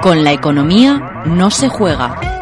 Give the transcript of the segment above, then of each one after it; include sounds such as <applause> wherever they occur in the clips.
Con la economía no se juega.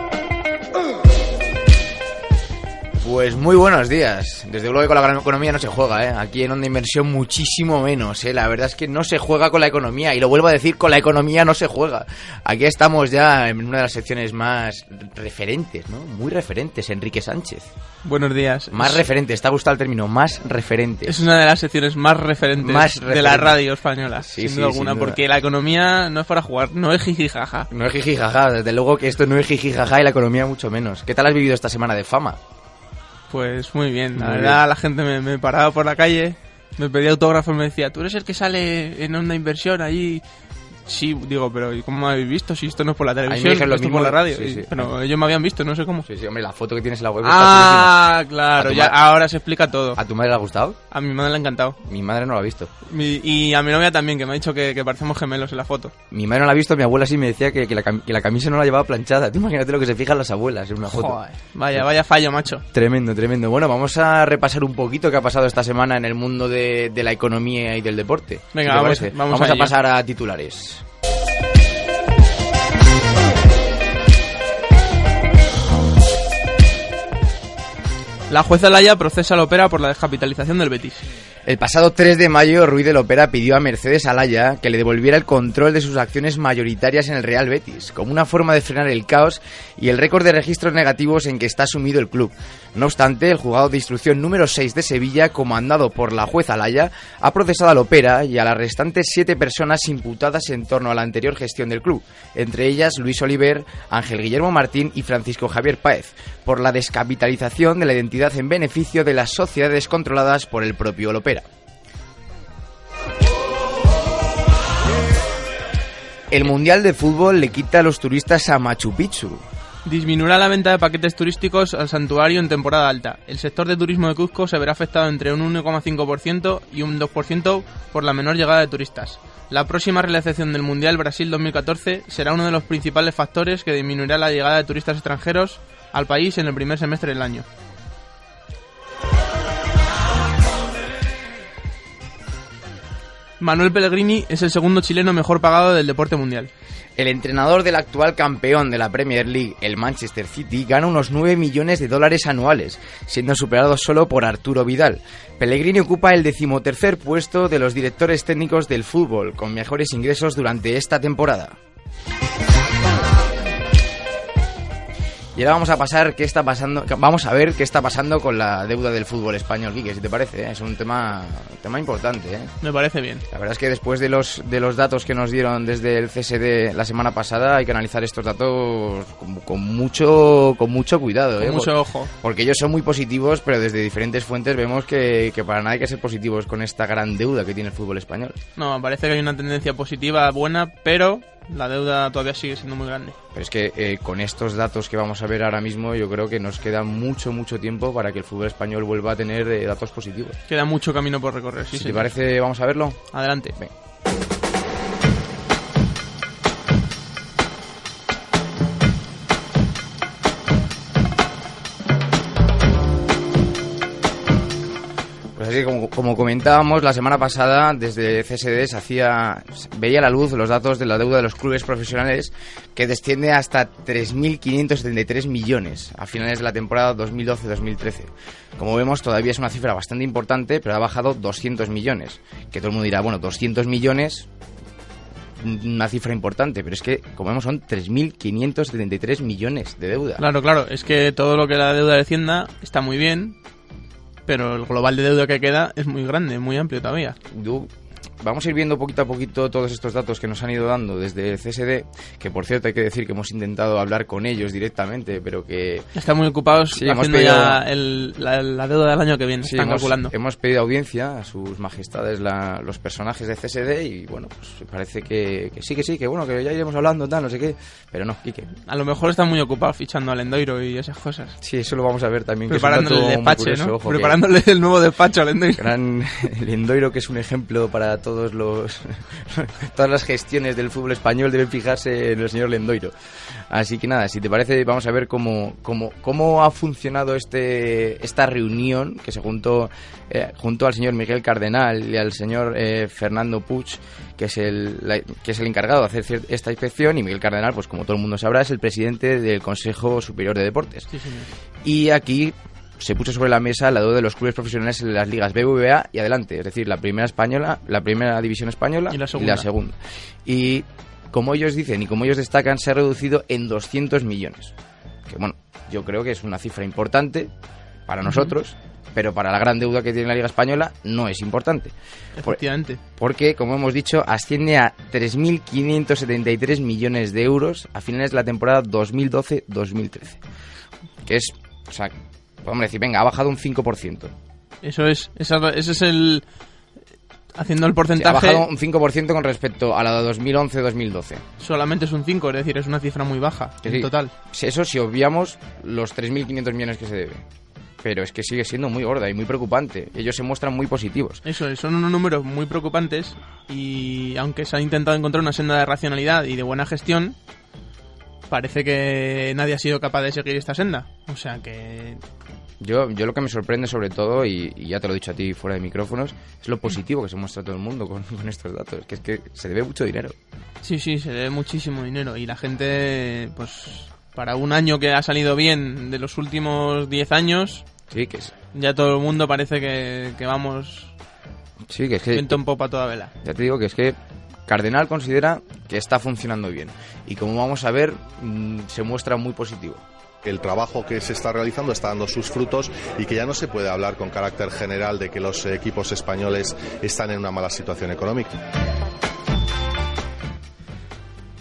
Pues muy buenos días. Desde luego que con la gran economía no se juega, ¿eh? Aquí en Onda Inversión muchísimo menos, ¿eh? La verdad es que no se juega con la economía. Y lo vuelvo a decir, con la economía no se juega. Aquí estamos ya en una de las secciones más referentes, ¿no? Muy referentes, Enrique Sánchez. Buenos días. Más es, referente, ¿te ha gustado el término? Más referente. es una de las secciones más referentes Más de la radio española, Sí, sin sí, duda sin alguna, duda. porque la economía no es para jugar, no es jijijaja. No es jijijaja, desde luego que esto no es jijijaja y la economía mucho menos. ¿Qué tal has vivido esta semana de fama? Pues muy bien, la Muy verdad bien. la gente me, me paraba por la calle, me pedía autógrafos, me decía, tú eres el que sale en onda inversión allí. Sí, digo, pero ¿y cómo me habéis visto? Si esto no es por la televisión, esto es por la radio. sí, Y- sí. Pero ellos me habían visto, no sé cómo. Sí, sí, hombre, la foto que tienes en la web está Ah, claro, A tu ya ahora se explica todo. ¿A tu madre le ha gustado? A mi madre le ha encantado. Mi madre no lo ha visto. Mi- y a mi novia también, que me ha dicho que, que parecemos gemelos en la foto. Mi madre no la ha visto, mi abuela sí me decía que, que la, que la camisa no la llevaba planchada. Tú imagínate lo que se fijan las abuelas en una foto. Joder, vaya, vaya fallo, macho. Tremendo, tremendo. Bueno, vamos a repasar un poquito qué ha pasado esta semana en el mundo de, de la economía y del deporte. Venga, ¿Qué te vamos- vamos a pasar a titulares. La jueza Laya procesa al Opera por la descapitalización del Betis. El pasado 3 de mayo, Ruiz del Opera pidió a Mercedes Alaya que le devolviera el control de sus acciones mayoritarias en el Real Betis, como una forma de frenar el caos y el récord de registros negativos en que está sumido el club. No obstante, el juzgado de instrucción número 6 de Sevilla, comandado por la jueza Alaya, ha procesado al Opera y a las restantes siete personas imputadas en torno a la anterior gestión del club, entre ellas Luis Oliver, Ángel Guillermo Martín y Francisco Javier Páez, por la descapitalización de la identidad en beneficio de las sociedades controladas por el propio Opera. El Mundial de Fútbol le quita a los turistas a Machu Picchu. Disminuirá la venta de paquetes turísticos al santuario en temporada alta. El sector de turismo de Cuzco se verá afectado entre un 1,5% y un 2% por la menor llegada de turistas. La próxima realización del Mundial Brasil 2014 será uno de los principales factores que disminuirá la llegada de turistas extranjeros al país en el primer semestre del año. Manuel Pellegrini es el segundo chileno mejor pagado del deporte mundial. El entrenador del actual campeón de la Premier League, el Manchester City, gana unos 9 millones de dólares anuales, siendo superado solo por Arturo Vidal. Pellegrini ocupa el decimotercer puesto de los directores técnicos del fútbol, con mejores ingresos durante esta temporada. Y ahora vamos a pasar qué está pasando, vamos a ver qué está pasando con la deuda del fútbol español, Quique, si te parece, ¿eh? es un tema, tema importante, ¿eh? Me parece bien. La verdad es que después de los, de los datos que nos dieron desde el CSD la semana pasada, hay que analizar estos datos con, con mucho, con mucho cuidado. Con ¿eh? mucho Por- ojo. Porque ellos son muy positivos, pero desde diferentes fuentes vemos que, que para nada hay que ser positivos con esta gran deuda que tiene el fútbol español. No, parece que hay una tendencia positiva buena, pero la deuda todavía sigue siendo muy grande. Pero es que eh, con estos datos que vamos a ver ahora mismo, yo creo que nos queda mucho, mucho tiempo para que el fútbol español vuelva a tener eh, datos positivos. Queda mucho camino por recorrer, sí, si te señor. parece, vamos a verlo. Adelante. Venga. Así como, como comentábamos la semana pasada, desde CSD se hacía, veía la luz los datos de la deuda de los clubes profesionales que desciende hasta 3.573 millones a finales de la temporada 2012-2013. Como vemos, todavía es una cifra bastante importante, pero ha bajado 200 millones. Que todo el mundo dirá, bueno, 200 millones, una cifra importante, pero es que, como vemos, son 3.573 millones de deuda. Claro, claro, es que todo lo que la deuda descienda está muy bien, pero el global de deuda que queda es muy grande, muy amplio todavía. Vamos a ir viendo poquito a poquito todos estos datos que nos han ido dando desde el CSD, que por cierto hay que decir que hemos intentado hablar con ellos directamente, pero que Están muy ocupados Sí, hemos haciendo pedido- ya el- la, la deuda del año que viene, sí, están hemos, calculando. hemos pedido audiencia a sus majestades la- los personajes de CSD y bueno, pues parece que, que sí, que sí, que bueno, que ya iremos hablando, tal, no sé qué, pero no, Quique. A lo mejor están muy ocupados fichando al Endoiro y esas cosas. Sí, eso lo vamos a ver también. Preparándole el muy despache, curioso, ¿no? ojo, que Preparándole el nuevo despacho al Endoiro. Gran <laughs> el Endoiro, que es un ejemplo para todos los <laughs> todas las gestiones del fútbol español deben fijarse en el señor Lendoiro. Así que nada, si te parece, vamos a ver cómo, cómo, cómo ha funcionado este esta reunión que se juntó eh, junto al señor Miguel Cardenal y al señor eh, Fernando Puig, que es el la- que es el encargado de hacer esta inspección y Miguel Cardenal, pues como todo el mundo sabrá, es el presidente del Consejo Superior de Deportes. Sí, señor. Y aquí se puso sobre la mesa la deuda de los clubes profesionales en las ligas BBVA y adelante, es decir, la primera española, la primera división española Y la segunda. segunda. Y como ellos dicen y como ellos destacan, se ha reducido en 200 millones. Que bueno, yo creo que es una cifra importante para nosotros, pero para la gran deuda que tiene la liga española no es importante. Por- Efectivamente. porque, como hemos dicho, asciende a 3.573 millones de euros a finales de la temporada 2012-2013. Que es, o sea, podemos decir, venga, ha bajado un 5%. Eso es, esa- ese es el... Haciendo el Sí, ha porcentaje, bajado un 5% con respecto a la de 2011-2012. solamente es un 5, es decir, es una cifra muy baja, en sí. total. Eso si obviamos los 3.500 millones que se debe. Pero es que sigue siendo muy gorda y muy preocupante. Ellos se muestran muy positivos. Eso es, son unos números muy preocupantes y aunque se ha intentado encontrar una senda de racionalidad y de buena gestión, parece que nadie ha sido capaz de seguir esta senda. O sea que Yo, yo lo que me sorprende sobre todo, y, y ya te lo he dicho a ti fuera de micrófonos, es lo positivo que se muestra todo el mundo con, con estos datos. Que es que se debe mucho dinero. sí, sí, se debe muchísimo dinero y la gente, pues para un año que ha salido bien de los últimos 10 años, Sí, que es, ya todo el mundo parece que, que vamos sí, que es que viento en popa a toda vela. ya te digo que es que Cardenal considera que está funcionando bien. Y como vamos a ver, mm, se muestra muy positivo. el trabajo que se está realizando está dando sus frutos y que ya no se puede hablar con carácter general de que los equipos españoles están en una mala situación económica.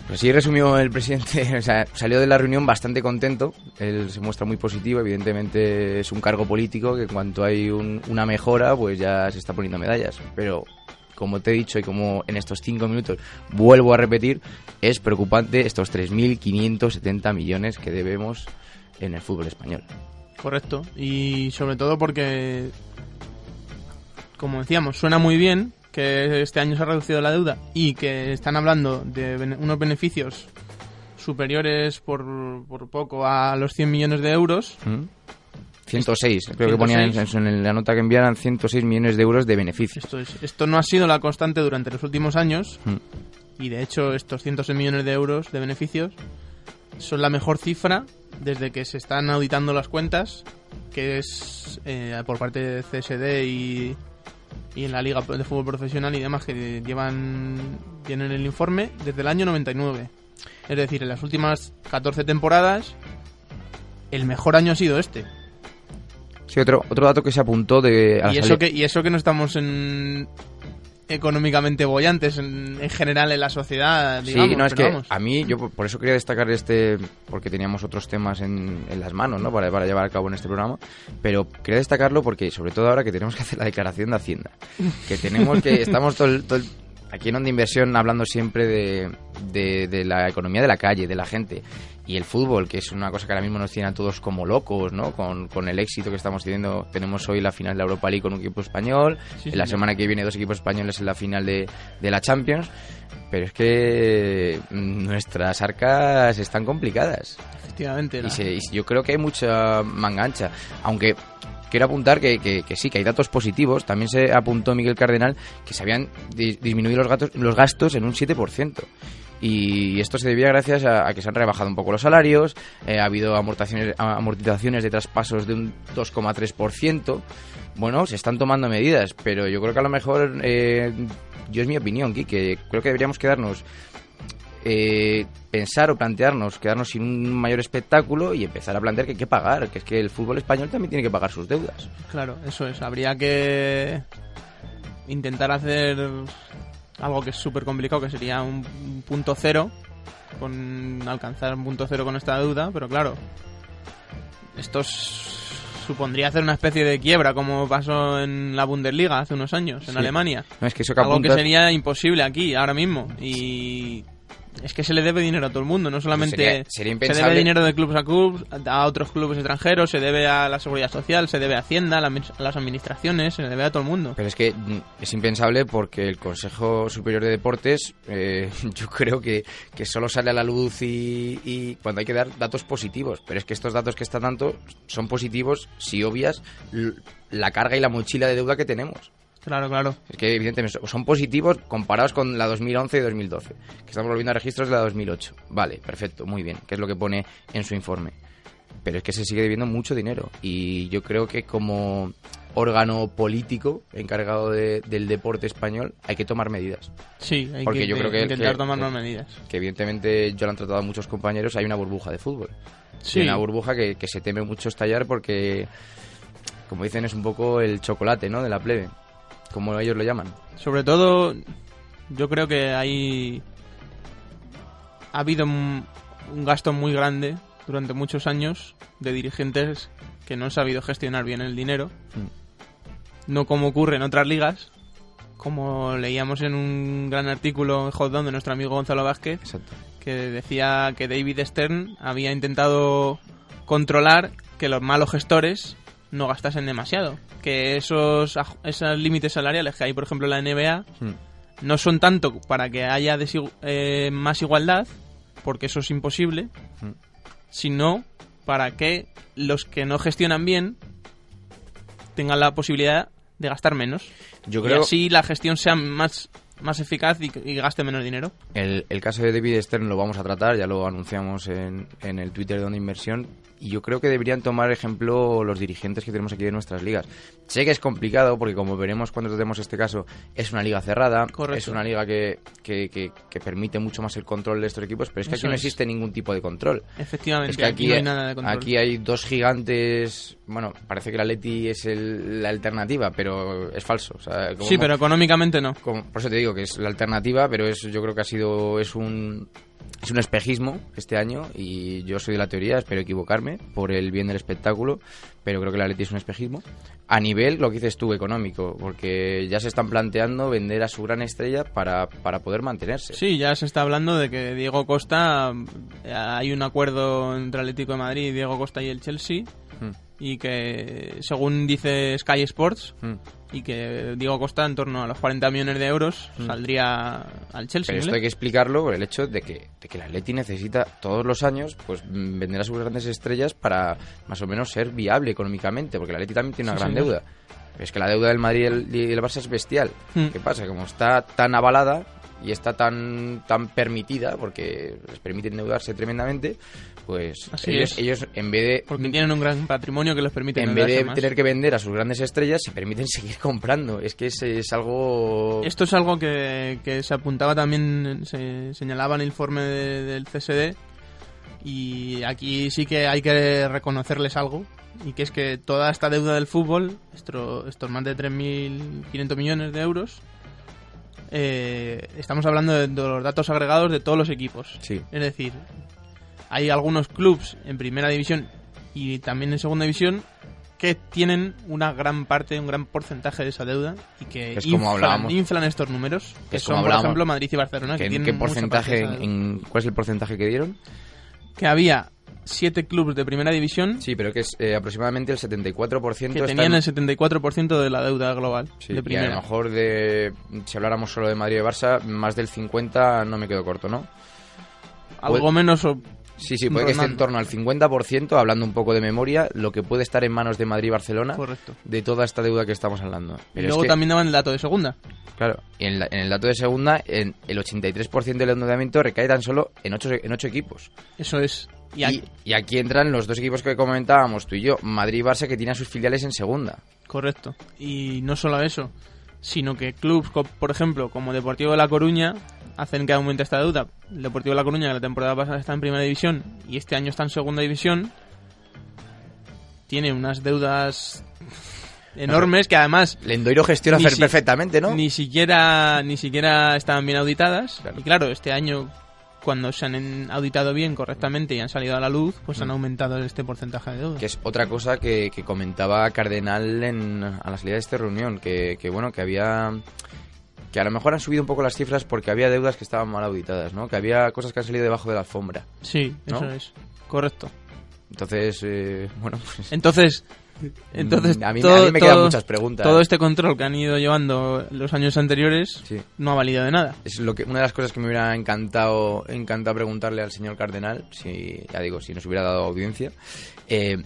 Pues sí, resumió el presidente, <laughs> o sea, salió de la reunión bastante contento, él se muestra muy positivo, evidentemente es un cargo político que en cuanto hay un- una mejora, pues ya se está poniendo medallas, pero como te he dicho y como en estos cinco minutos vuelvo a repetir, es preocupante estos 3.570 millones que debemos en el fútbol español. Correcto. Y sobre todo porque, como decíamos, suena muy bien que este año se ha reducido la deuda y que están hablando de unos beneficios superiores por, por poco a los 100 millones de euros. ¿Mm? 106, creo que ponían en, 106. en la nota que enviaran 106 millones de euros de beneficios. Esto, es, esto no ha sido la constante durante los últimos años Mm. y de hecho estos 106 millones de euros de beneficios son la mejor cifra desde que se están auditando las cuentas, que es eh, por parte de CSD y, y en la Liga de Fútbol Profesional y demás que llevan tienen el informe desde el año 99. Es decir, en las últimas 14 temporadas el mejor año ha sido este. Sí, otro, otro dato que se apuntó de... a Y eso, que, y eso que no estamos en económicamente bollantes en, en general en la sociedad, digamos. sí, no, es que vamos. a mí, yo por por eso quería destacar este, porque teníamos otros temas en, en las manos, ¿no? Para, para llevar a cabo en este programa, pero quería destacarlo porque, sobre todo ahora que tenemos que hacer la declaración de Hacienda, que tenemos que, <laughs> estamos todo el- todo el- aquí en Onda Inversión hablando siempre de, de, de la economía de la calle, de la gente, y el fútbol, que es una cosa que ahora mismo nos tiene a todos como locos, ¿no? Con, con el éxito que estamos teniendo, tenemos hoy la final de la Europa League con un equipo español, Sí, en la semana que viene dos equipos españoles en la final de, de la Champions, pero es que mm, nuestras arcas están complicadas. Efectivamente. Y, la- se- y yo creo que hay mucha mangancha. Aunque quiero apuntar que, que- que sí, que hay datos positivos. También se apuntó Miguel Cardenal que se habían di- disminuido los, gatos- los gastos en un 7%. Y esto se debía gracias a, que se han rebajado un poco los salarios, eh, ha habido amortizaciones, amortizaciones de traspasos de un 2,3%. Bueno, se están tomando medidas, pero yo creo que a lo mejor, eh, yo es mi opinión, que creo que deberíamos quedarnos eh, pensar o plantearnos quedarnos sin un mayor espectáculo y empezar a plantear que hay que pagar, que es que el fútbol español también tiene que pagar sus deudas. Claro, eso es. Habría que intentar hacer algo que es súper complicado, que sería un, un punto cero, con alcanzar un punto cero con esta deuda, pero claro, esto es- supondría hacer una especie de quiebra, como pasó en la Bundesliga hace unos años, en Sí. Alemania. No es que eso que Algo que sería imposible aquí, ahora mismo. Y es que se le debe dinero a todo el mundo, no solamente sería- sería se debe impensable- dinero de clubes a clubes, a otros clubes extranjeros, se debe a la seguridad social, se debe a Hacienda, a, las administraciones, se le debe a todo el mundo. Pero es que mm, es impensable porque el Consejo Superior de Deportes eh, <laughs> yo creo que, que solo sale a la luz y, y cuando hay que dar datos positivos. Pero es que estos datos que están dando son positivos si obvias la carga y la mochila de deuda que tenemos. Claro, claro. Es que evidentemente son positivos comparados con la 2011 y 2012, que estamos volviendo a registros de la 2008. Vale, perfecto, muy bien, que es lo que pone en su informe. Pero es que se sigue debiendo mucho dinero y yo creo que como órgano político encargado de- del deporte español hay que tomar medidas. Sí, hay Porque que yo creo que- intentar que- tomar más medidas. Que evidentemente yo lo han tratado a muchos compañeros, hay una burbuja de fútbol. Sí. Una burbuja que, que se teme mucho estallar porque, como dicen, es un poco el chocolate, ¿no? De la plebe, como ellos lo llaman. Sobre todo, yo creo que hay. Ha habido un, un gasto muy grande durante muchos años de dirigentes que no han sabido gestionar bien el dinero. No como ocurre en otras ligas, como leíamos en un gran artículo en Hot Down de nuestro amigo Gonzalo Vázquez, Exacto. que decía que David Stern había intentado controlar que los malos gestores no gastasen demasiado. Que esos, esos límites salariales que hay, por ejemplo, en la NBA, Hmm. no son tanto para que haya eh, más igualdad, porque eso es imposible, Mm. sino para que los que no gestionan bien tengan la posibilidad de gastar menos. Yo y creo así la gestión sea más, más eficaz y, y gaste menos dinero. El, el caso de David Stern lo vamos a tratar, ya lo anunciamos en, en el Twitter de Onda Inversión. Y yo creo que deberían tomar ejemplo los dirigentes que tenemos aquí de nuestras ligas. Sé que es complicado porque, como veremos cuando tratemos este caso, es una liga cerrada. Correcto. Es una liga que, que, que- que permite mucho más el control de estos equipos, pero es que Eso aquí no es. existe ningún tipo de control. Efectivamente, Es que aquí, no hay nada de control. aquí hay dos gigantes. Bueno, parece que la Leti es el- la alternativa, pero es falso. O sea, como sí, pero económicamente no. como- por eso te digo que es la alternativa, pero es, yo creo que ha sido es un es un espejismo este año y yo soy de la teoría, espero equivocarme por el bien del espectáculo, pero creo que la Leti es un espejismo. A nivel, lo que dices tú, económico, porque ya se están planteando vender a su gran estrella para, para poder mantenerse. Sí, ya se está hablando de que Diego Costa, eh, hay un acuerdo entre Atlético de Madrid, Diego Costa y el Chelsea, Mm, y que según dice Sky Sports, mm. y que Diego Costa en torno a los 40 millones de euros saldría al Chelsea. Pero esto hay que explicarlo por el hecho de que, de que la Atleti necesita todos los años pues mm, vender a sus grandes estrellas para más o menos ser viable económicamente, porque la Atleti también tiene una Sí, gran señor. deuda. Es que la deuda del Madrid y el, y el Barça es bestial. Mm. ¿Qué pasa? Como está tan avalada y está tan tan permitida, porque les permite endeudarse tremendamente, pues Así ellos, es. ellos en vez de Porque tienen un gran patrimonio que les permite en vez de más. tener que vender a sus grandes estrellas, se permiten <laughs> seguir comprando. Es que es, es algo... Esto es algo que, que se apuntaba también, se señalaba en el informe de- del CSD y aquí sí que hay que reconocerles algo y que es que toda esta deuda del fútbol, esto- estos más de 3.500 millones de euros, eh, estamos hablando de, de los datos agregados de todos los equipos. Sí. Es decir, hay algunos clubs en primera división y también en segunda división que tienen una gran parte, un gran porcentaje de esa deuda y que Es como inflan, hablábamos. inflan estos números, que son, como por ejemplo, Madrid y Barcelona, que, ¿Qué, tienen qué mucha porcentaje, en, ¿Cuál es el porcentaje que dieron? Que había siete clubes de primera división Sí, pero que es eh, aproximadamente el 74% que tenían en- el 74% de la deuda global Sí, de y a lo primera. mejor de si habláramos solo de Madrid y Barça, más del 50 no me quedo corto, ¿no? Algo menos o Sí, sí, puede que esté en torno al 50%, hablando un poco de memoria, lo que puede estar en manos de Madrid y Barcelona correcto. de toda esta deuda que estamos hablando. Y luego es que, también daban el dato de segunda. claro, en, la- en el dato de segunda, en el 83% del endeudamiento recae tan solo en 8, en ocho equipos. Eso es. Y Y, aquí- y aquí entran los dos equipos que comentábamos tú y yo, Madrid y Barça, que tienen sus filiales en segunda. Correcto. Y no solo eso, sino que clubes, por ejemplo, como Deportivo de La Coruña, hacen que aumente esta deuda. El Deportivo de La Coruña, que la temporada pasada está en primera división y este año está en segunda división, tiene unas deudas enormes que además Lendoiro gestiona si- perfectamente, ¿no? ni siquiera ni siquiera estaban bien auditadas. Claro. Y claro, este año cuando se han auditado bien correctamente y han salido a la luz, pues han Mm. aumentado este porcentaje de deuda. Que es otra cosa que, que comentaba Cardenal en, a la salida de esta reunión, que, que bueno, que había que a lo mejor han subido un poco las cifras porque había deudas que estaban mal auditadas, ¿no? Que había cosas que han salido debajo de la alfombra. Sí, ¿No? eso es. Correcto. Entonces, eh, bueno, pues... Entonces, <laughs> entonces a mí, todo, a mí me quedan muchas preguntas. todo este control que han ido llevando los años anteriores Sí. no ha valido de nada. Es lo que, una de las cosas que me hubiera encantado, encantado preguntarle al señor cardenal, si, ya digo, si nos hubiera dado audiencia. Eh,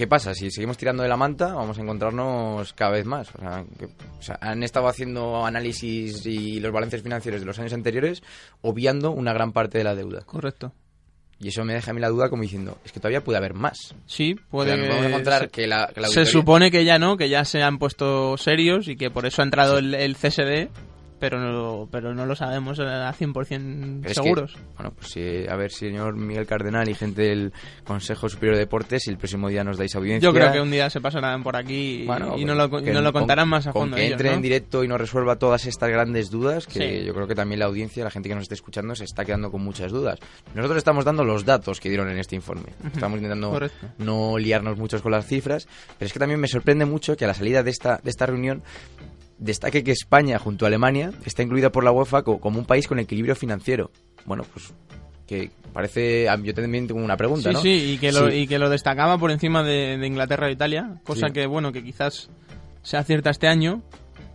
¿Qué pasa? Si seguimos tirando de la manta, vamos a encontrarnos cada vez más. O sea, que- o sea, han estado haciendo análisis y los balances financieros de los años anteriores, obviando una gran parte de la deuda. Correcto. Y eso me deja a mí la duda como diciendo, es que todavía puede haber más. Sí, O puede sea, nos vamos a encontrar se- que la, que la Se supone que ya no, que ya se han puesto serios y que por eso ha entrado el, el CSD, pero no, pero no lo sabemos a 100% Pero es que, seguros. bueno, pues sí, a ver, señor Miguel Cardenal y gente del Consejo Superior de Deportes, si el próximo día nos dais audiencia. Yo creo que un día se pasarán por aquí y- Bueno, y, no lo, con- y no lo con- contarán más a con fondo. que ellos, entre ¿no? en directo y nos resuelva todas estas grandes dudas, que Sí. yo creo que también la audiencia, la gente que nos esté escuchando, se está quedando con muchas dudas. Nosotros estamos dando los datos que dieron en este informe. Estamos intentando Correcto. no liarnos muchos con las cifras, pero es que también me sorprende mucho que a la salida de esta, de esta reunión destaque que España, junto a Alemania, está incluida por la UEFA co- como un país con equilibrio financiero. Bueno, pues que parece... a- Yo también tengo una pregunta, Sí, ¿no? sí, y que, lo, Sí. y que lo destacaba por encima de, de Inglaterra e Italia, cosa Sí. que, bueno, que quizás sea cierta este año,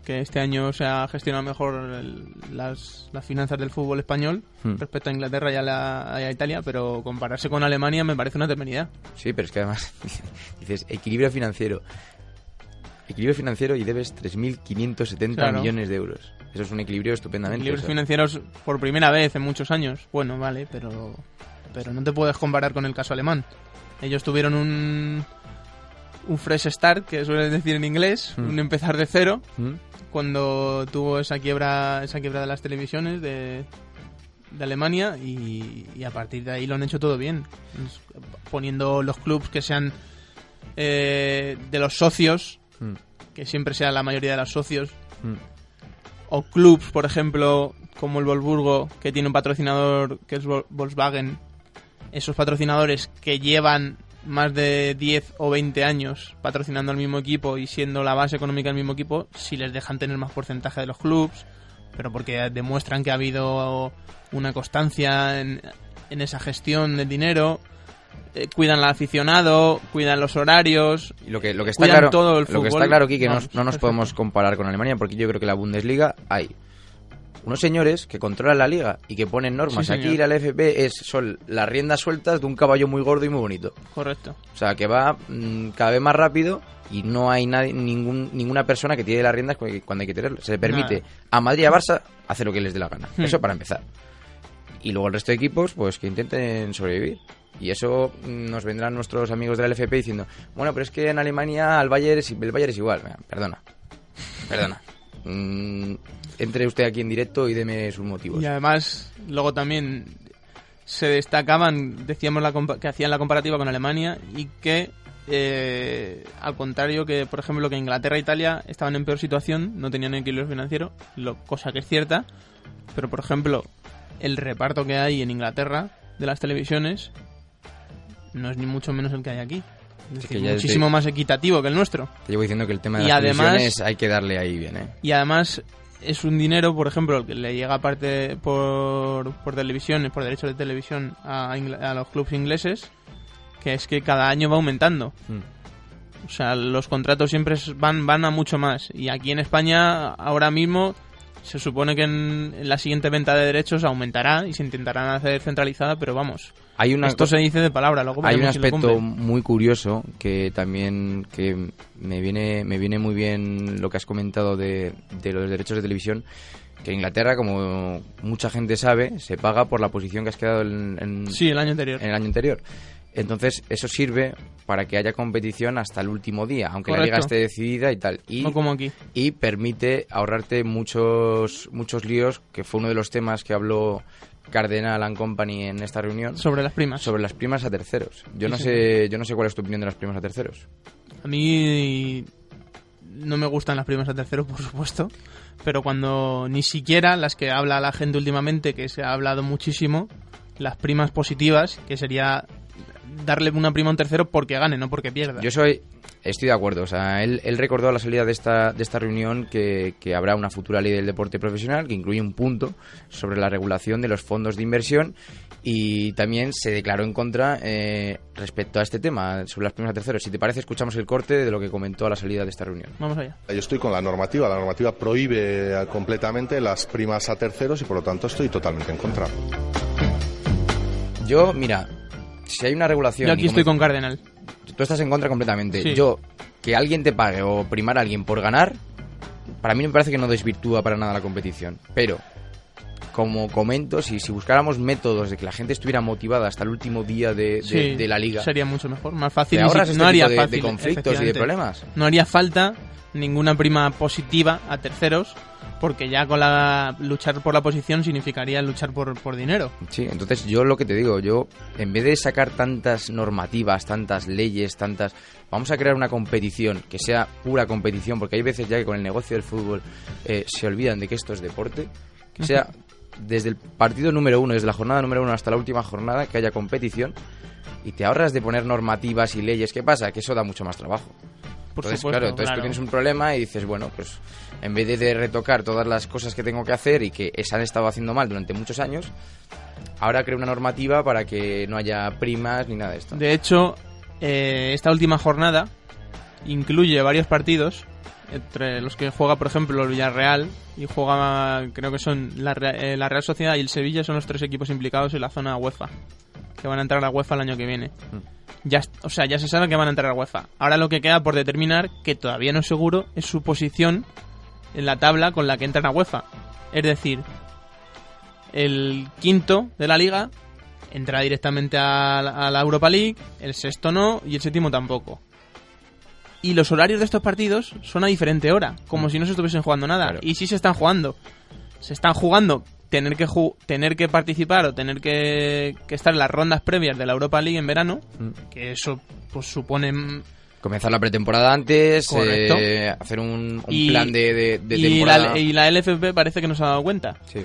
que este año se ha gestionado mejor el- las, las finanzas del fútbol español Hmm. respecto a Inglaterra y a, la, y a Italia, pero compararse con Alemania me parece una temeridad. Sí, pero es que además <laughs> dices equilibrio financiero. Equilibrio financiero y debes 3.570 Claro. millones de euros. Eso es un equilibrio estupendamente. Equilibrios financieros por primera vez en muchos años, bueno, vale, pero, pero no te puedes comparar con el caso alemán. Ellos tuvieron un, un fresh start, que suelen decir en inglés, Hmm. un empezar de cero, ¿Mm? cuando tuvo esa quiebra esa quiebra de las televisiones de, de Alemania y, y a partir de ahí lo han hecho todo bien poniendo los clubs que sean eh, de los socios Mm. que siempre sea la mayoría de los socios Mm. o clubs por ejemplo como el Wolfsburgo que tiene un patrocinador que es Vol- Volkswagen esos patrocinadores que llevan más de 10 o 20 años patrocinando al mismo equipo y siendo la base económica del mismo equipo, si les dejan tener más porcentaje de los clubs, pero porque demuestran que ha habido una constancia en, en esa gestión del dinero, eh, cuidan al aficionado, cuidan los horarios, Y lo que, lo que está Cuidan claro, todo el lo que fútbol. está claro aquí que no, no nos podemos comparar con Alemania porque yo creo que la Bundesliga hay unos señores que controlan la liga y que ponen normas. Sí, aquí la LFP es son las riendas sueltas de un caballo muy gordo y muy bonito. correcto. O sea, que va mm, cada vez más rápido y no hay nadie, ningún, ninguna persona que tiene las riendas cu- cuando hay que tenerlas. Se le permite Nada. a Madrid y a Barça hacer lo que les dé la gana. Hmm. Eso para empezar. Y luego el resto de equipos, pues que intenten sobrevivir. Y eso mm, nos vendrán nuestros amigos de la LFP diciendo, bueno, pero es que en Alemania al Bayern es, el Bayern es igual. Perdona. Perdona. <laughs> Mm, entre usted aquí en directo y deme sus motivos. Y además, luego también se destacaban, decíamos la que hacían la comparativa con Alemania y que, eh, al contrario que, por ejemplo, que Inglaterra e Italia estaban en peor situación, no tenían equilibrio financiero, lo, cosa que es cierta, pero por ejemplo, el reparto que hay en Inglaterra de las televisiones no es ni mucho menos el que hay aquí. Es decir, que muchísimo más equitativo que el nuestro. Te llevo diciendo que el tema de Y las además- hay que darle ahí bien, ¿eh? Y además es un dinero, por ejemplo, el que le llega aparte por, por televisión, por derechos de televisión a, a los clubes ingleses, que es que cada año va aumentando. Mm. O sea, los contratos siempre van, van a mucho más. Y aquí en España, ahora mismo, se supone que en, en la siguiente venta de derechos aumentará y se intentarán hacer centralizada, pero vamos. Hay una Esto se dice de palabra, luego Hay un si aspecto muy curioso que también que me viene me viene muy bien lo que has comentado de, de los derechos de televisión que en Inglaterra como mucha gente sabe se paga por la posición que has quedado en, en- Sí, el año anterior. en el año anterior entonces eso sirve para que haya competición hasta el último día aunque la liga esté decidida y tal y No como aquí. y permite ahorrarte muchos muchos líos que fue uno de los temas que habló Cardenal and Company en esta reunión Sobre las primas. sobre las primas a terceros. Yo Sí, no sí. sé, yo no sé cuál es tu opinión de las primas a terceros. A mí no me gustan las primas a terceros, <laughs> por supuesto, pero cuando ni siquiera las que habla la gente últimamente, que se ha hablado muchísimo, las primas positivas, que sería darle una prima a un tercero porque gane, no porque pierda. Yo soy, estoy de acuerdo. O sea, él, él recordó a la salida de esta, de esta reunión que, que habrá una futura ley del deporte profesional que incluye un punto sobre la regulación de los fondos de inversión y también se declaró en contra eh, respecto a este tema sobre las primas a terceros. Si te parece, escuchamos el corte de lo que comentó a la salida de esta reunión. Vamos allá. Yo estoy con la normativa. La normativa prohíbe completamente las primas a terceros y por lo tanto estoy totalmente en contra. Yo, mira, si hay una regulación... Yo aquí estoy con Cardenal. Tú estás en contra completamente. Sí. Yo, que alguien te pague o primar a alguien por ganar, para mí me parece que no desvirtúa para nada la competición. Pero, como comento, si, si buscáramos métodos de que la gente estuviera motivada hasta el último día de, de- Sí, de la liga, Sería mucho mejor, más fácil. te y ahorras si- este no haría de, fácil, de conflictos y de efectivamente. problemas. No haría falta ninguna prima positiva a terceros, porque ya con la luchar por la posición significaría luchar por, por dinero. Sí, entonces yo lo que te digo, yo en vez de sacar tantas normativas, tantas leyes, tantas... Vamos a crear una competición que sea pura competición, porque hay veces ya que con el negocio del fútbol eh, se olvidan de que esto es deporte, que sea desde el partido número uno, desde la jornada número uno hasta la última jornada, que haya competición y te ahorras de poner normativas y leyes. ¿Qué pasa? Que eso da mucho más trabajo. Por entonces, supuesto, claro, entonces claro. tú tienes un problema y dices, bueno, pues en vez de, de retocar todas las cosas que tengo que hacer y que se han estado haciendo mal durante muchos años, ahora creo una normativa para que no haya primas ni nada de esto. De hecho, eh, esta última jornada incluye varios partidos, entre los que juega, por ejemplo, el Villarreal y juega, creo que son la, eh, la Real Sociedad y el Sevilla, son los tres equipos implicados en la zona UEFA, que van a entrar a la UEFA el año que viene. Ya, o sea, ya se sabe que van a entrar a UEFA. Ahora lo que queda por determinar, que todavía no es seguro, es su posición en la tabla con la que entran a UEFA. Es decir, el quinto de la liga entra directamente a la, a la Europa League, el sexto no y el séptimo tampoco. Y los horarios de estos partidos son a diferente hora, como si no se estuviesen jugando nada. Claro. Y sí se están jugando. Se están jugando tener que tener que participar o tener que, que estar en las rondas previas de la Europa League en verano, Mm. que eso pues supone Comenzar la pretemporada antes, eh, hacer un, un Y- plan de, de, de y, temporada. la, y la LFP parece que no se ha dado cuenta. Sí, sí, y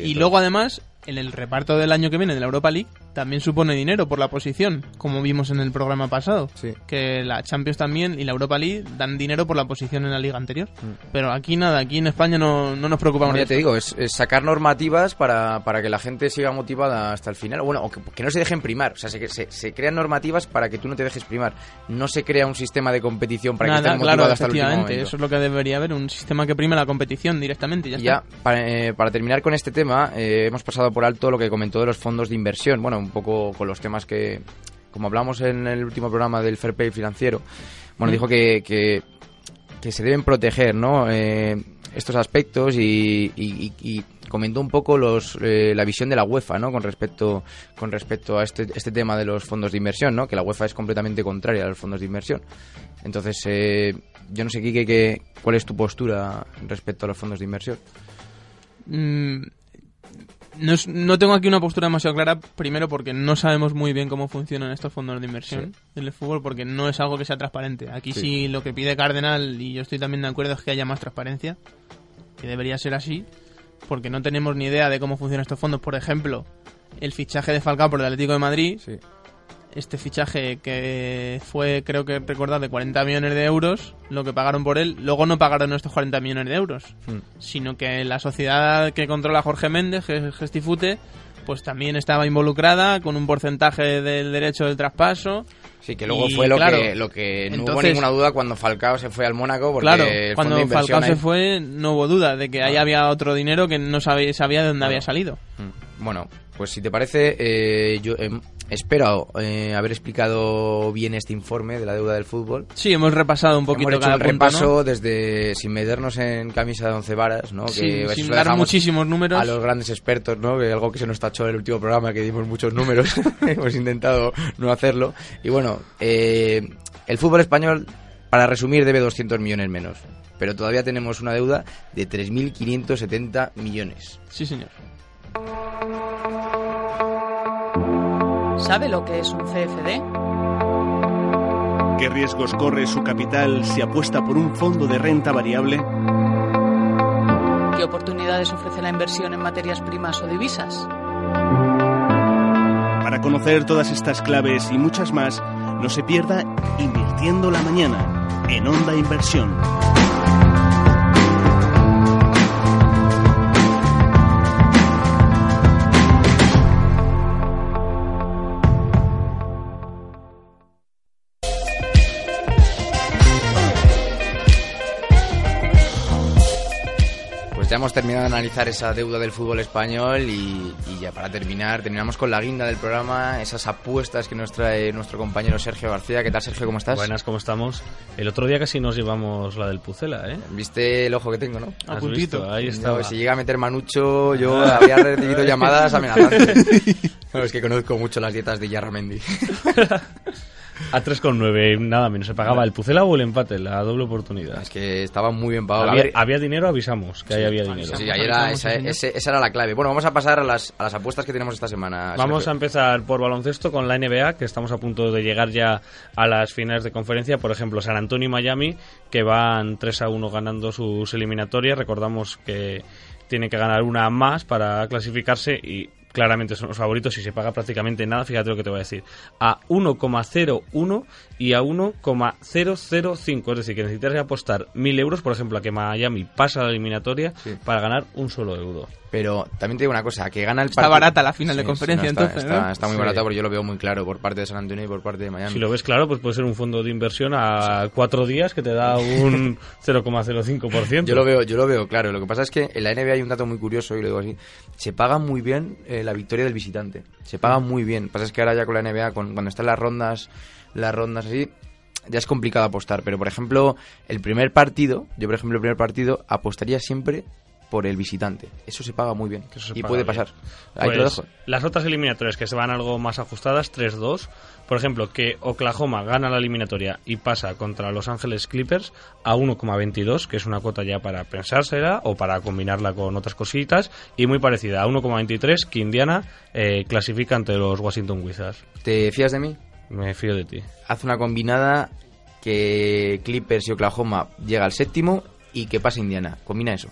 entonces- luego además, en el reparto del año que viene de la Europa League, también supone dinero por la posición, como vimos en el programa pasado. Sí. Que la Champions también y la Europa League dan dinero por la posición en la liga anterior. Pero aquí nada, aquí en España no, no nos preocupamos de ya te esto. digo, es, es sacar normativas para, para que la gente siga motivada hasta el final. Bueno, o que, que no se dejen primar. O sea, se, se, se crean normativas para que tú no te dejes primar. No se crea un sistema de competición para que Nada, estés motivado claro, hasta el último efectivamente, momento. eso es lo que debería haber, un sistema que prime la competición directamente. Ya, Y ya, está. para, eh, para terminar con este tema, eh, hemos pasado por alto lo que comentó de los fondos de inversión. Bueno, un poco con los temas que, como hablamos en el último programa del Fair Play financiero, bueno, dijo que, que, que se deben proteger, ¿no? Eh, estos aspectos y, y- y- comentó un poco los, eh, la visión de la UEFA, ¿no? Con respecto, con respecto a este, este tema de los fondos de inversión, ¿no? Que la UEFA es completamente contraria a los fondos de inversión. Entonces, eh, yo no sé, Kike, que, cuál es tu postura respecto a los fondos de inversión. Mm, no, es- no tengo aquí una postura demasiado clara, primero porque no sabemos muy bien cómo funcionan estos fondos de inversión en el fútbol, porque no es algo que sea transparente. Aquí sí. Sí. lo que pide Cardenal, y yo estoy también de acuerdo, es que haya más transparencia, que debería ser así, porque no tenemos ni idea de cómo funcionan estos fondos. Por ejemplo, el fichaje de Falcao por el Atlético de Madrid, Sí. Este fichaje que fue, creo que recordar, de 40 millones de euros, lo que pagaron por él, luego no pagaron estos 40 millones de euros, Hmm. sino que la sociedad que controla Jorge Méndez, Ge- Gestifute, pues también estaba involucrada con un porcentaje del derecho del traspaso. Sí, que luego Y, fue lo claro, que, lo que no hubo entonces- ninguna duda cuando Falcao se fue al Mónaco. Porque claro, el cuando fondo Falcao se fue no hubo duda de que ahí Claro. había otro dinero que no sabía, sabía de dónde había salido. Mm. Bueno, pues si te parece, eh, yo em, espero eh, haber explicado bien este informe de la deuda del fútbol. Sí, hemos repasado un poquito Hemos hecho cada un punto, repaso ¿no? desde sin meternos en camisa de once varas, ¿no? Sí, que sin dar muchísimos números. a los grandes expertos, ¿no? Que algo que se nos tachó en el último programa que dimos muchos números. <laughs> Hemos intentado no hacerlo. Y bueno, eh, el fútbol español, para resumir, debe 200 millones menos. Pero todavía tenemos una deuda de 3.570 millones. Sí, señor. ¿Sabe lo que es un CFD? ¿Qué riesgos corre su capital si apuesta por un fondo de renta variable? ¿Qué oportunidades ofrece la inversión en materias primas o divisas? Para conocer todas estas claves y muchas más, no se pierda Invirtiendo la Mañana en Onda Inversión. Hemos terminado de analizar esa deuda del fútbol español y, y ya para terminar, terminamos con la guinda del programa, esas apuestas que nos trae nuestro compañero Sergio García. ¿Qué tal, Sergio? ¿Cómo estás? Buenas, ¿cómo estamos? El otro día casi nos llevamos la del Pucela, ¿eh? ¿Viste el ojo que tengo, no? A ¿Has puntito. visto? Ahí No, estaba. si llega a meter Manucho, yo había recibido <laughs> llamadas amenazantes. <laughs> No, es que conozco mucho las dietas de Yarramendi. <laughs> A 3,9, nada menos. Se pagaba el Pucela o el empate, la doble oportunidad. Es que estaba muy bien pagado. Había, dinero, avisamos que ahí había dinero. Sí, ayer era- esa, ese- esa era la clave. Bueno, vamos a pasar a las, a las apuestas que tenemos esta semana. Vamos a empezar por baloncesto con la NBA, que estamos a punto de llegar ya a las finales de conferencia. Por ejemplo, San Antonio y Miami, que van 3 a 1 ganando sus eliminatorias. Recordamos que tienen que ganar una más para clasificarse y claramente son los favoritos y se paga prácticamente nada. Fíjate lo que te voy a decir. A 1,01 y a 1,005. Es decir, que necesitas apostar 1.000 euros, por ejemplo, a que Miami pasa la eliminatoria Sí. para ganar un solo euro. Pero también te digo una cosa, que gana el Está partido- barata la final de conferencia, está, entonces, Está, ¿no? está muy Sí. barata porque yo lo veo muy claro por parte de San Antonio y por parte de Miami. Si lo ves claro, pues puede ser un fondo de inversión a cuatro días que te da un <laughs> 0,05%. Yo lo veo, yo lo veo claro. Lo que pasa es que en la NBA hay un dato muy curioso y lo digo así. Se paga muy bien eh, la victoria del visitante. Se paga muy bien. Pasa es que ahora ya con la NBA, con- cuando están las rondas, las rondas así, ya es complicado apostar. Pero por ejemplo, el primer partido, yo por ejemplo el primer partido apostaría siempre por el visitante. Eso se paga muy bien. Y puede bien. pasar. Ahí te lo Pues, dejo. las otras eliminatorias que se van algo más ajustadas, 3-2. Por ejemplo, que Oklahoma gana la eliminatoria y pasa contra Los Ángeles Clippers a 1,22, que es una cuota ya para pensársela o para combinarla con otras cositas. Y muy parecida a 1,23, que Indiana eh, clasifica ante los Washington Wizards. ¿Te fías de mí? Me fío de ti. Haz una combinada que Clippers y Oklahoma llega al séptimo y que pase Indiana. Combina eso.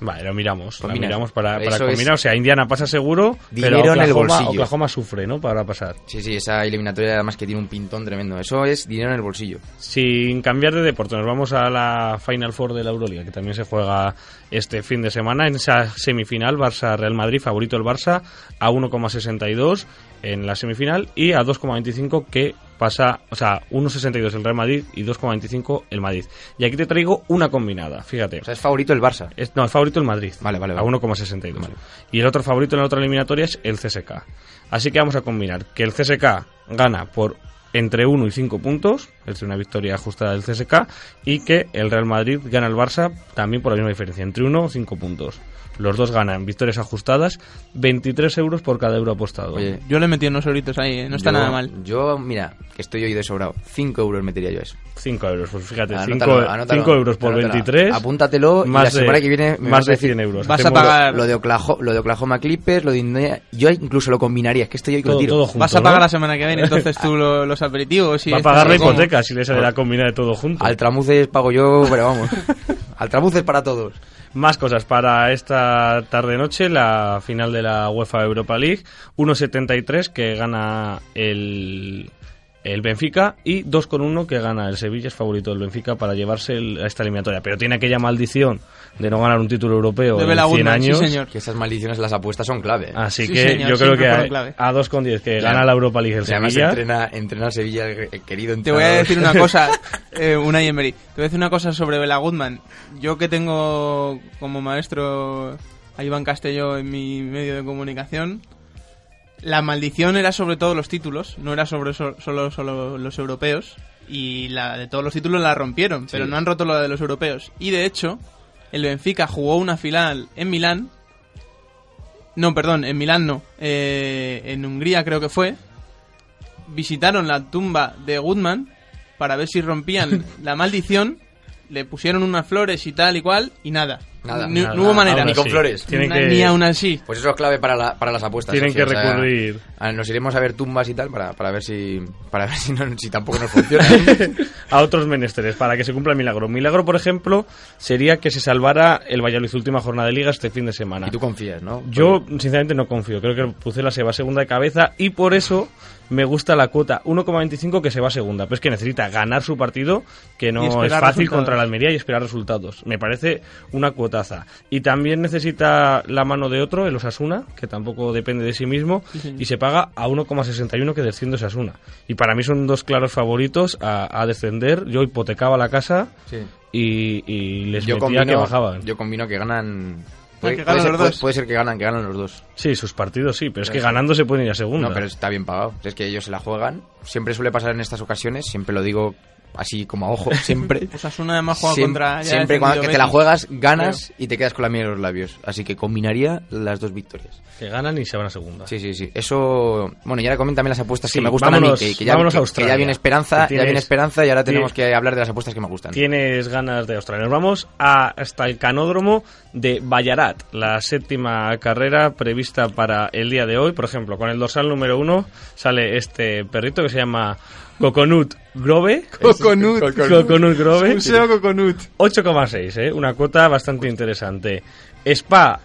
Vale, lo miramos. Lo miramos para, para combinar. O sea, Indiana pasa seguro, Dinero pero en el Oklahoma, bolsillo. Oklahoma sufre, ¿no? Para pasar. Sí, sí, esa eliminatoria además que tiene un pintón tremendo. Eso es dinero en el bolsillo. Sin cambiar de deporte, nos vamos a la Final Four de la Euroliga, que también se juega este fin de semana. En esa semifinal, Barça-Real Madrid, favorito el Barça, a 1,62 en la semifinal y a 2,25 que pasa, o sea, 1,62 el Real Madrid y 2,25 el Madrid. Y aquí te traigo una combinada, fíjate. O sea, es favorito el Barça. Es- no, el favorito el Madrid. Vale, vale, A vale. 1,62. Y el otro favorito en la otra eliminatoria es el CSK. Así que vamos a combinar que el CSK gana por entre 1 y 5 puntos, es decir, una victoria ajustada del CSK, y que el Real Madrid gana al Barça también por la misma diferencia, entre 1 y 5 puntos. Los dos ganan victorias ajustadas, 23 euros por cada euro apostado. Oye, Yo le metí unos euritos ahí, ¿eh? no está yo- nada mal. Yo, mira, que estoy hoy de sobrado. 5 euros metería yo eso. 5 euros, pues fíjate, 5 Anótalo, anótalo, euros por anótalo. 23. Apúntatelo y más la semana que viene me más vas de decir- 100 euros. Vas a pagar- Lo de, Oklahoma, lo de Oklahoma Clippers, lo de Indiana... Yo incluso lo combinaría, es que estoy hoy con todo, tiro. todo junto, Vas a ¿no? pagar la semana que viene entonces tú <laughs> lo- los aperitivos y Va a pagar la hipoteca si le sale la combina de todo junto. Al tramuces pago yo, pero vamos. <laughs> Al tramuces para todos. Más cosas para esta tarde-noche, la final de la UEFA Europa League. 1.73 que gana el, el Benfica y 2.1 que gana el Sevilla, es favorito del Benfica para llevarse el- a esta eliminatoria. Pero tiene aquella maldición de no ganar un título europeo De en Bela 100 Goodman, sí, años. señor. Que esas maldiciones en las apuestas son clave. ¿eh? Así Sí, que señor, yo creo que a, a 2.10 que Ya. gana la Europa League el Y además Sevilla. entrena, entrena al Sevilla el, el querido Te voy a decir una <laughs> cosa, eh, una Emery. Te voy a decir una cosa sobre Bela Goodman. Yo que tengo como maestro a Iván Castelló en mi medio de comunicación, la maldición era sobre todo los títulos, no era sobre so- solo, solo los europeos. Y la de todos los títulos la rompieron, pero no han roto la de los europeos. Y de hecho, el Benfica jugó una final en Milán. No, perdón, en Milán no. eh, en Hungría creo que fue visitaron la tumba de Goodman para ver si rompían <laughs> la maldición, le pusieron unas flores y tal y cual, y nada. Nada, Ni- nada, no hubo manera. Ni con flores. Tienen Na- que- Ni aún así. Pues eso es clave para, la- para las apuestas. Tienen Sergio, que o sea, recurrir. a- nos iremos a ver tumbas y tal para, para ver si para ver si, no- si tampoco nos funciona. <laughs> a otros menesteres para que se cumpla el milagro. Milagro, por ejemplo, sería que se salvara el Valladolid última jornada de liga este fin de semana. y tú confías, ¿no? Yo, sinceramente, no confío. Creo que el Pucela se va segunda de cabeza y por eso me gusta la cuota 1,25 que se va segunda. Pero es que necesita ganar su partido, que no es fácil resultados. contra la Almería y esperar resultados. Me parece una cuotaza. Y también necesita la mano de otro, el Osasuna, que tampoco depende de sí mismo, y se paga a 1,61 que desciende Osasuna. Y para mí son dos claros favoritos a, a descender. Yo hipotecaba la casa Sí. y, y les Yo metía combino, que bajaban. yo combino que ganan. Puede, que puede ganan ser, los puede- dos. puede ser que ganan, que ganan los dos. Sí, sus partidos sí, pero es que ganando se pueden ir a segunda. No, pero está bien pagado. Es que ellos se la juegan. Siempre suele pasar en estas ocasiones. Siempre lo digo así como a ojo, siempre. <laughs> Osasuna además juega Siem- contra... ya siempre cuando que te la juegas, ganas y te quedas con la miel en los labios. Así que combinaría las dos victorias. Que ganan y se van a segunda. Sí, sí, sí. Eso. Bueno, y ahora coméntame las apuestas Sí, que me gustan vámonos- a mí. Que, que ya, vámonos a que- que Australia. ya viene esperanza, Que ya viene esperanza y ahora tenemos que hablar de las apuestas que me gustan. Tienes ganas de Australia. Nos vamos a- hasta el canódromo de Ballarat, la séptima carrera prevista para el día de hoy. Por ejemplo, con el dorsal número uno sale este perrito que se llama Coconut Grove. Coconut. Coconut Grove. Museo Coconut. 8,6, ¿eh? una cuota bastante interesante. Spa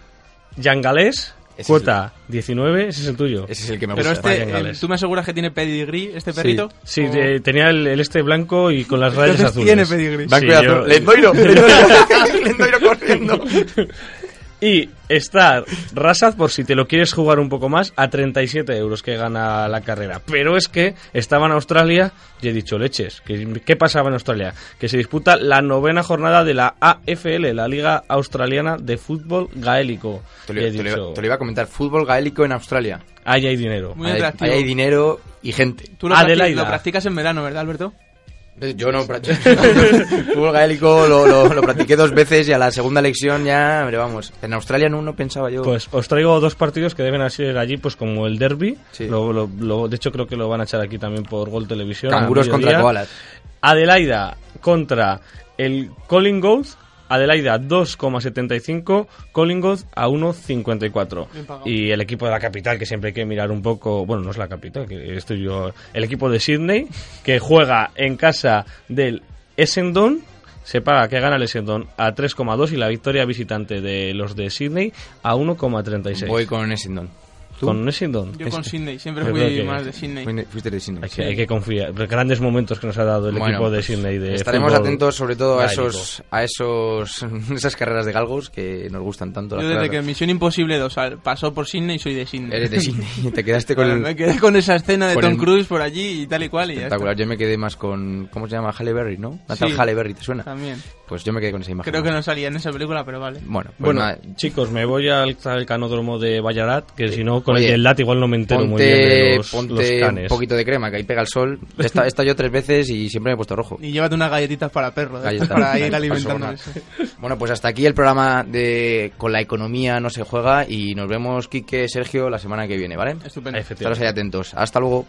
Yangalés, cuota 19, ese es el tuyo. Ese es el que me Pero gusta. este, Vayan eh. ¿tú me aseguras que tiene pedigrí este perrito? Sí, O- de- tenía el, el este blanco y con las rayas Entonces azules. tiene. Blanco Sí, y azul. yo- Lendoiro, Lendoiro, Lendoiro <laughs> corriendo. <laughs> Y está Rasad, por si te lo quieres jugar un poco más, a 37 euros que gana la carrera. Pero es que estaba en Australia y he dicho leches. que- ¿Qué pasaba en Australia? Que se disputa la novena jornada de la AFL, la Liga Australiana de Fútbol Gaélico. Te lo, he te lo- dicho, te lo iba a comentar. Fútbol gaélico en Australia. ahí hay dinero. Muy Ahí hay, atractivo. ahí hay dinero y gente. Tú lo, Adelaida. lo practicas en verano, ¿verdad, Alberto? Yo no practico. <laughs> Fútbol gaélico lo, lo, lo practiqué dos veces y a la segunda lección ya, hombre, vamos. En Australia no, no pensaba yo. Pues os traigo dos partidos que deben ser allí, pues como el derby. Sí. Lo- lo- lo- de hecho, creo que lo van a echar aquí también por Gol Televisión. Canguros contra koalas. Adelaida contra el Collingwood. Adelaida 2,75, Collingwood a 1,54. Bien pagado. Y el equipo de la capital, que siempre hay que mirar un poco, bueno, no es la capital, que estoy yo, el equipo de Sydney, que juega en casa del Essendon, se paga que gana el Essendon a 3,2 y la victoria visitante de los de Sydney a 1,36. Voy con Essendon. ¿Tú? Con Essendon. Yo con Sydney, siempre fui que- más de Sydney. Fuiste- de Sydney. Hay que, hay que confiar. Grandes momentos que nos ha dado el Bueno, equipo de pues, Sydney. De Estaremos fútbol atentos sobre todo a esos, a esos, <laughs> esas carreras de galgos que nos gustan tanto. Yo desde que. Misión Imposible 2 al- pasó por Sydney soy de Sydney. Eres de Sydney te quedaste <laughs> con el Me quedé con esa escena de con Tom el- Cruise por allí y tal y cual y ya espectacular. está. Yo me quedé más con, ¿cómo se llama? Halle Berry, ¿no? Natal Sí. Halle Berry, ¿te suena? También. Pues yo me quedé con esa imagen. Creo que no salía en esa película, pero vale. Bueno, pues Bueno, nada, chicos, me voy al, al canódromo de Ballarat, que si no, con Oye, el Lat igual no me entero muy bien de los, ponte los un canes. poquito de crema, que ahí pega el sol. He estado, he estado yo tres veces y siempre me he puesto rojo. Y llévate unas galletitas para perro, está, para ir para alimentándoles. <laughs> Bueno, pues hasta aquí el programa de Con la economía no se juega y nos vemos, Quique, Sergio, la semana que viene, ¿vale? Estupendo. Estaros ahí atentos. Hasta luego.